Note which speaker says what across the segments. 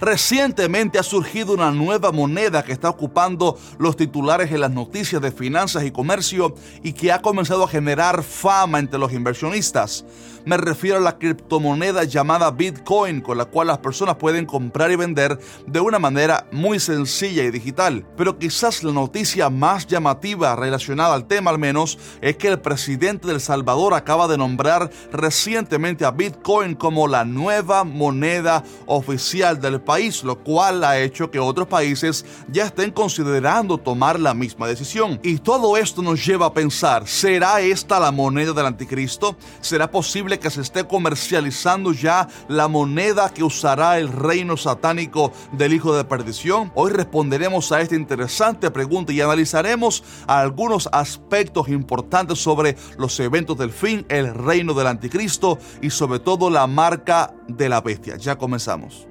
Speaker 1: Recientemente ha surgido una nueva moneda que está ocupando los titulares en las noticias de finanzas y comercio y que ha comenzado a generar fama entre los inversionistas. Me refiero a la criptomoneda llamada Bitcoin, con la cual las personas pueden comprar y vender de una manera muy sencilla y digital. Pero quizás la noticia más llamativa relacionada al tema al menos es que el presidente de El Salvador acaba de nombrar recientemente a Bitcoin como la nueva moneda oficial del país, lo cual ha hecho que otros países ya estén considerando tomar la misma decisión. Y todo esto nos lleva a pensar, ¿será esta la moneda del anticristo? ¿Será posible que se esté comercializando ya la moneda que usará el reino satánico del Hijo de Perdición? Hoy responderemos a esta interesante pregunta y analizaremos algunos aspectos importantes sobre los eventos del fin, el reino del anticristo y sobre todo la marca de la bestia. Ya comenzamos.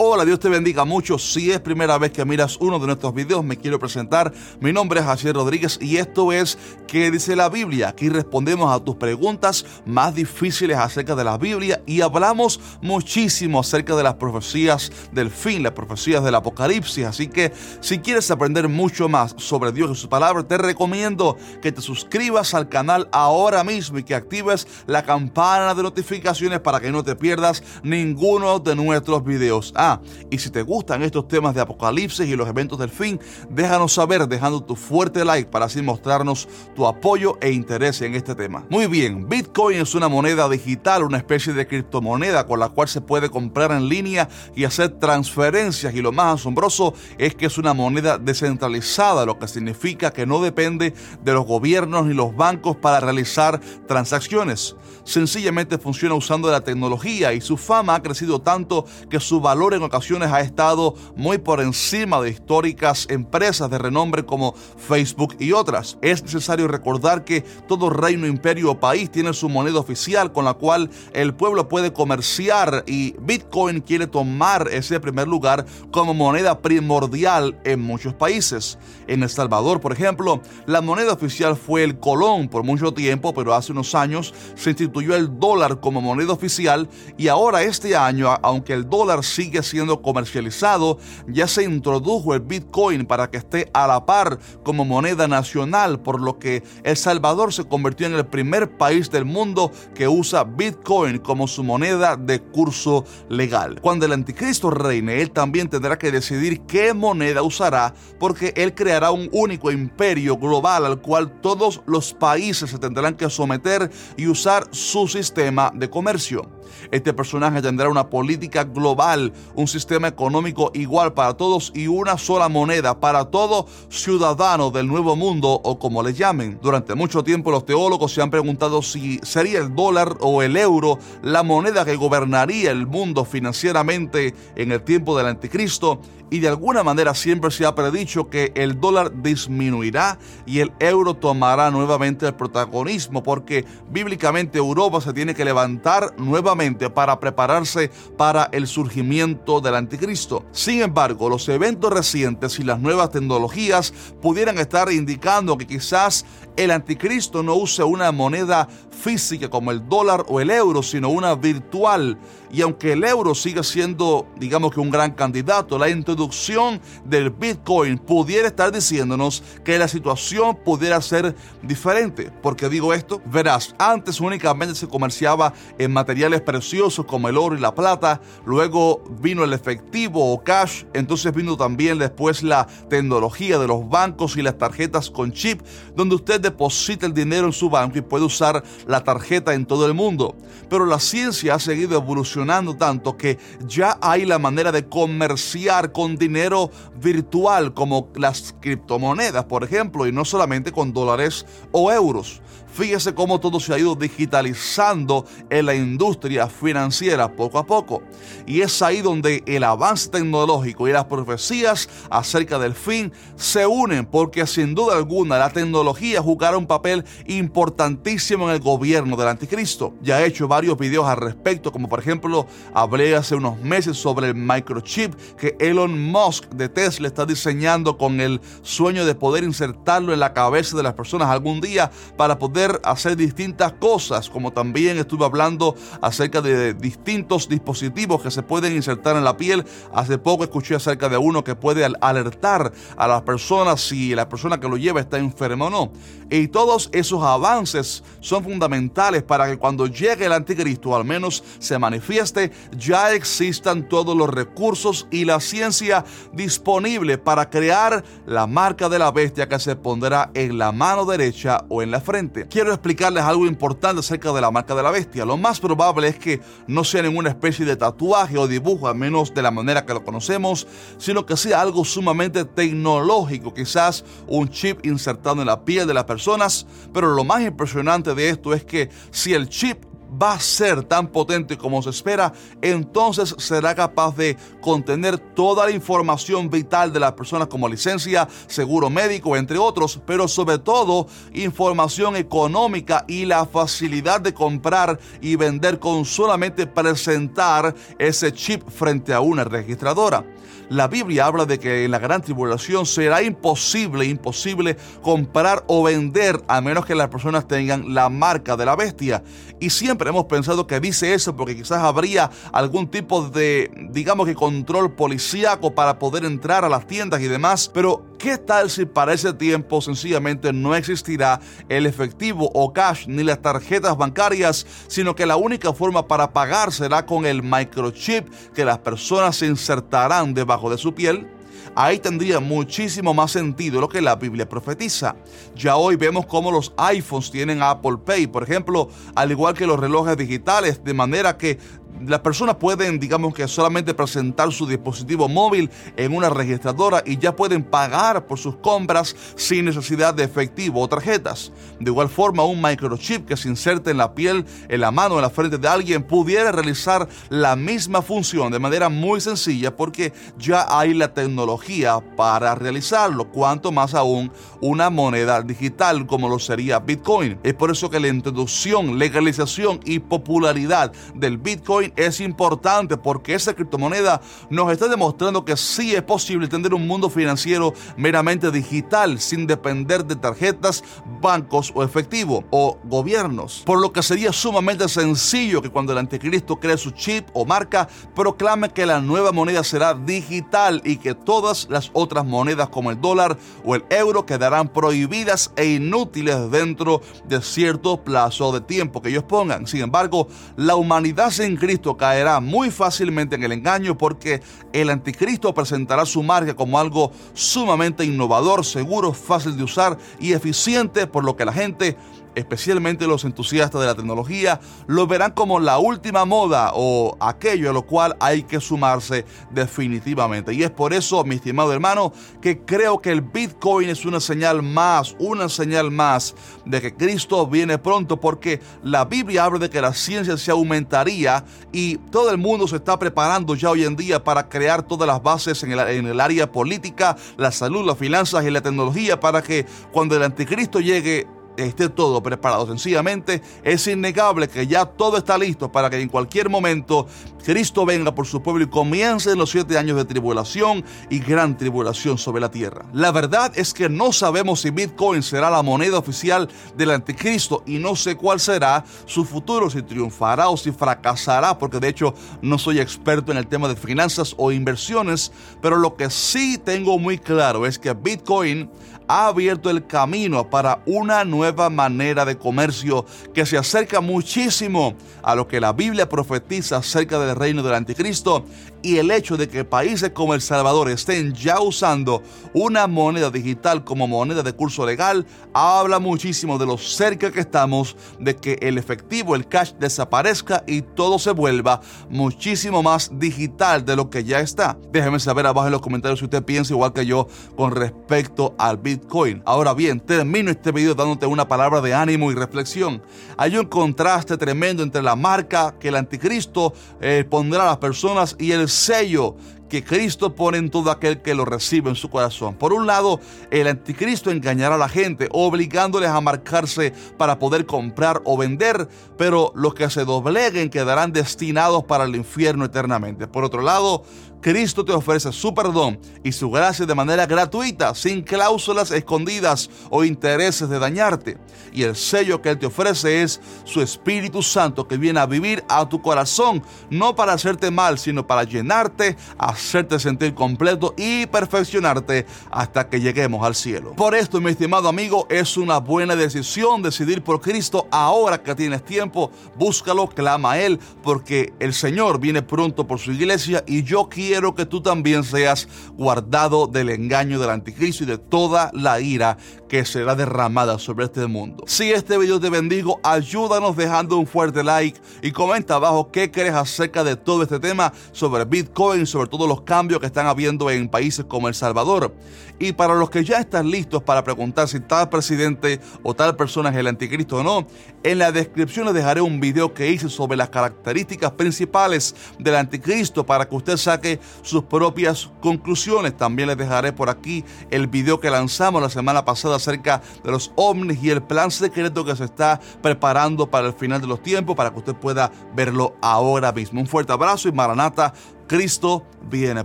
Speaker 1: Hola, Dios te bendiga mucho. Si es primera vez que miras uno de nuestros videos, me quiero presentar. Mi nombre es Jacier Rodríguez y esto es ¿Qué dice la Biblia? Aquí respondemos a tus preguntas más difíciles acerca de la Biblia y hablamos muchísimo acerca de las profecías del fin, las profecías del Apocalipsis. Así que si quieres aprender mucho más sobre Dios y su palabra, te recomiendo que te suscribas al canal ahora mismo y que actives la campana de notificaciones para que no te pierdas ninguno de nuestros videos. Ah, y si te gustan estos temas de Apocalipsis y los eventos del fin, déjanos saber dejando tu fuerte like para así mostrarnos tu apoyo e interés en este tema. Muy bien, Bitcoin es una moneda digital, una especie de criptomoneda con la cual se puede comprar en línea y hacer transferencias y lo más asombroso es que es una moneda descentralizada, lo que significa que no depende de los gobiernos ni los bancos para realizar transacciones. Sencillamente funciona usando la tecnología y su fama ha crecido tanto que su valor en ocasiones ha estado muy por encima de históricas empresas de renombre como Facebook y otras. Es necesario recordar que todo reino, imperio o país tiene su moneda oficial con la cual el pueblo puede comerciar y Bitcoin quiere tomar ese primer lugar como moneda primordial en muchos países. En El Salvador, por ejemplo, la moneda oficial fue el colón por mucho tiempo, pero hace unos años se instituyó el dólar como moneda oficial y ahora este año, aunque el dólar sigue siendo comercializado, ya se introdujo el Bitcoin para que esté a la par como moneda nacional, por lo que El Salvador se convirtió en el primer país del mundo que usa Bitcoin como su moneda de curso legal. Cuando el anticristo reine, él también tendrá que decidir qué moneda usará, porque él creará un único imperio global al cual todos los países se tendrán que someter y usar su sistema de comercio. Este personaje tendrá una política global, un sistema económico igual para todos y una sola moneda para todo ciudadano del nuevo mundo o como le llamen. Durante mucho tiempo los teólogos se han preguntado si sería el dólar o el euro la moneda que gobernaría el mundo financieramente en el tiempo del anticristo y de alguna manera siempre se ha predicho que el dólar disminuirá y el euro tomará nuevamente el protagonismo porque bíblicamente Europa se tiene que levantar nuevamente para prepararse para el surgimiento del anticristo. Sin embargo, los eventos recientes y las nuevas tecnologías pudieran estar indicando que quizás el anticristo no use una moneda física como el dólar o el euro, sino una virtual. Y aunque el euro sigue siendo, digamos que un gran candidato, la introducción del Bitcoin pudiera estar diciéndonos que la situación pudiera ser diferente. ¿Por qué digo esto? Verás, antes únicamente se comerciaba en materiales preciosos como el oro y la plata, luego vino el efectivo o cash, entonces vino también después la tecnología de los bancos y las tarjetas con chip, donde usted deposita el dinero en su banco y puede usar la tarjeta en todo el mundo. Pero la ciencia ha seguido evolucionando tanto que ya hay la manera de comerciar con dinero virtual como las criptomonedas, por ejemplo, y no solamente con dólares o euros. Fíjese cómo todo se ha ido digitalizando en la industria financiera poco a poco. Y es ahí donde el avance tecnológico y las profecías acerca del fin se unen porque sin duda alguna la tecnología jugará un papel importantísimo en el gobierno del anticristo. Ya he hecho varios videos al respecto, como por ejemplo hablé hace unos meses sobre el microchip que Elon Musk de Tesla está diseñando con el sueño de poder insertarlo en la cabeza de las personas algún día para poder hacer distintas cosas, como también estuve hablando acerca de distintos dispositivos que se pueden insertar en la piel. Hace poco escuché acerca de uno que puede alertar a las personas si la persona que lo lleva está enferma o no. Y todos esos avances son fundamentales para que cuando llegue el anticristo, al menos se manifieste, ya existan todos los recursos y la ciencia disponible para crear la marca de la bestia que se pondrá en la mano derecha o en la frente. Quiero explicarles algo importante acerca de la marca de la bestia. Lo más probable es que no sea ninguna especie de tatuaje o dibujo, al menos de la manera que lo conocemos, sino que sea algo sumamente tecnológico, quizás un chip insertado en la piel de las personas. Pero lo más impresionante de esto es que si el chip va a ser tan potente como se espera, entonces será capaz de contener toda la información vital de las personas como licencia, seguro médico, entre otros, pero sobre todo información económica y la facilidad de comprar y vender con solamente presentar ese chip frente a una registradora. La Biblia habla de que en la gran tribulación será imposible, imposible comprar o vender a menos que las personas tengan la marca de la bestia. Y siempre hemos pensado que dice eso porque quizás habría algún tipo de, digamos que control policíaco para poder entrar a las tiendas y demás. Pero ¿qué tal si para ese tiempo sencillamente no existirá el efectivo o cash ni las tarjetas bancarias, sino que la única forma para pagar será con el microchip que las personas se insertarán debajo de su piel, ahí tendría muchísimo más sentido lo que la Biblia profetiza. Ya hoy vemos cómo los iPhones tienen Apple Pay, por ejemplo, al igual que los relojes digitales, de manera que las personas pueden, digamos que solamente presentar su dispositivo móvil en una registradora y ya pueden pagar por sus compras sin necesidad de efectivo o tarjetas. De igual forma, un microchip que se inserte en la piel, en la mano, en la frente de alguien pudiera realizar la misma función de manera muy sencilla porque ya hay la tecnología para realizarlo, cuanto más aún una moneda digital como lo sería Bitcoin. Es por eso que la introducción, legalización y popularidad del Bitcoin es importante porque esa criptomoneda nos está demostrando que sí es posible tener un mundo financiero meramente digital sin depender de tarjetas, bancos o efectivo o gobiernos. Por lo que sería sumamente sencillo que cuando el anticristo cree su chip o marca, proclame que la nueva moneda será digital y que todas las otras monedas como el dólar o el euro quedarán prohibidas e inútiles dentro de cierto plazo de tiempo que ellos pongan. Sin embargo, la humanidad sin Cristo caerá muy fácilmente en el engaño porque el anticristo presentará su marca como algo sumamente innovador, seguro, fácil de usar y eficiente, por lo que la gente especialmente los entusiastas de la tecnología, lo verán como la última moda o aquello a lo cual hay que sumarse definitivamente. Y es por eso, mi estimado hermano, que creo que el Bitcoin es una señal más, una señal más de que Cristo viene pronto, porque la Biblia habla de que la ciencia se aumentaría y todo el mundo se está preparando ya hoy en día para crear todas las bases en el, en el área política, la salud, las finanzas y la tecnología para que cuando el anticristo llegue esté todo preparado. Sencillamente es innegable que ya todo está listo para que en cualquier momento Cristo venga por su pueblo y comience los siete años de tribulación y gran tribulación sobre la tierra. La verdad es que no sabemos si Bitcoin será la moneda oficial del anticristo y no sé cuál será su futuro, si triunfará o si fracasará, porque de hecho no soy experto en el tema de finanzas o inversiones, pero lo que sí tengo muy claro es que Bitcoin ha abierto el camino para una nueva manera de comercio que se acerca muchísimo a lo que la Biblia profetiza acerca del reino del anticristo y el hecho de que países como El Salvador estén ya usando una moneda digital como moneda de curso legal habla muchísimo de lo cerca que estamos de que el efectivo, el cash desaparezca y todo se vuelva muchísimo más digital de lo que ya está. Déjeme saber abajo en los comentarios si usted piensa igual que yo con respecto al Bitcoin. Ahora bien, termino este video dándote una palabra de ánimo y reflexión. Hay un contraste tremendo entre la marca que el anticristo eh, pondrá a las personas y el sello que Cristo pone en todo aquel que lo recibe en su corazón. Por un lado, el anticristo engañará a la gente, obligándoles a marcarse para poder comprar o vender, pero los que se dobleguen quedarán destinados para el infierno eternamente. Por otro lado, Cristo te ofrece su perdón y su gracia de manera gratuita, sin cláusulas escondidas o intereses de dañarte. Y el sello que Él te ofrece es su Espíritu Santo que viene a vivir a tu corazón, no para hacerte mal, sino para llenarte, hacerte sentir completo y perfeccionarte hasta que lleguemos al cielo. Por esto, mi estimado amigo, es una buena decisión decidir por Cristo ahora que tienes tiempo. Búscalo, clama a Él, porque el Señor viene pronto por su iglesia y yo quiero que tú también seas guardado del engaño del anticristo y de toda la ira que será derramada sobre este mundo. Si este video te bendigo, ayúdanos dejando un fuerte like y comenta abajo qué crees acerca de todo este tema sobre Bitcoin, sobre todos los cambios que están habiendo en países como El Salvador. Y para los que ya están listos para preguntar si tal presidente o tal persona es el anticristo o no, en la descripción les dejaré un video que hice sobre las características principales del anticristo para que usted saque sus propias conclusiones. También les dejaré por aquí el video que lanzamos la semana pasada acerca de los ovnis y el plan secreto que se está preparando para el final de los tiempos para que usted pueda verlo ahora mismo. Un fuerte abrazo y Maranata, Cristo viene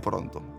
Speaker 1: pronto.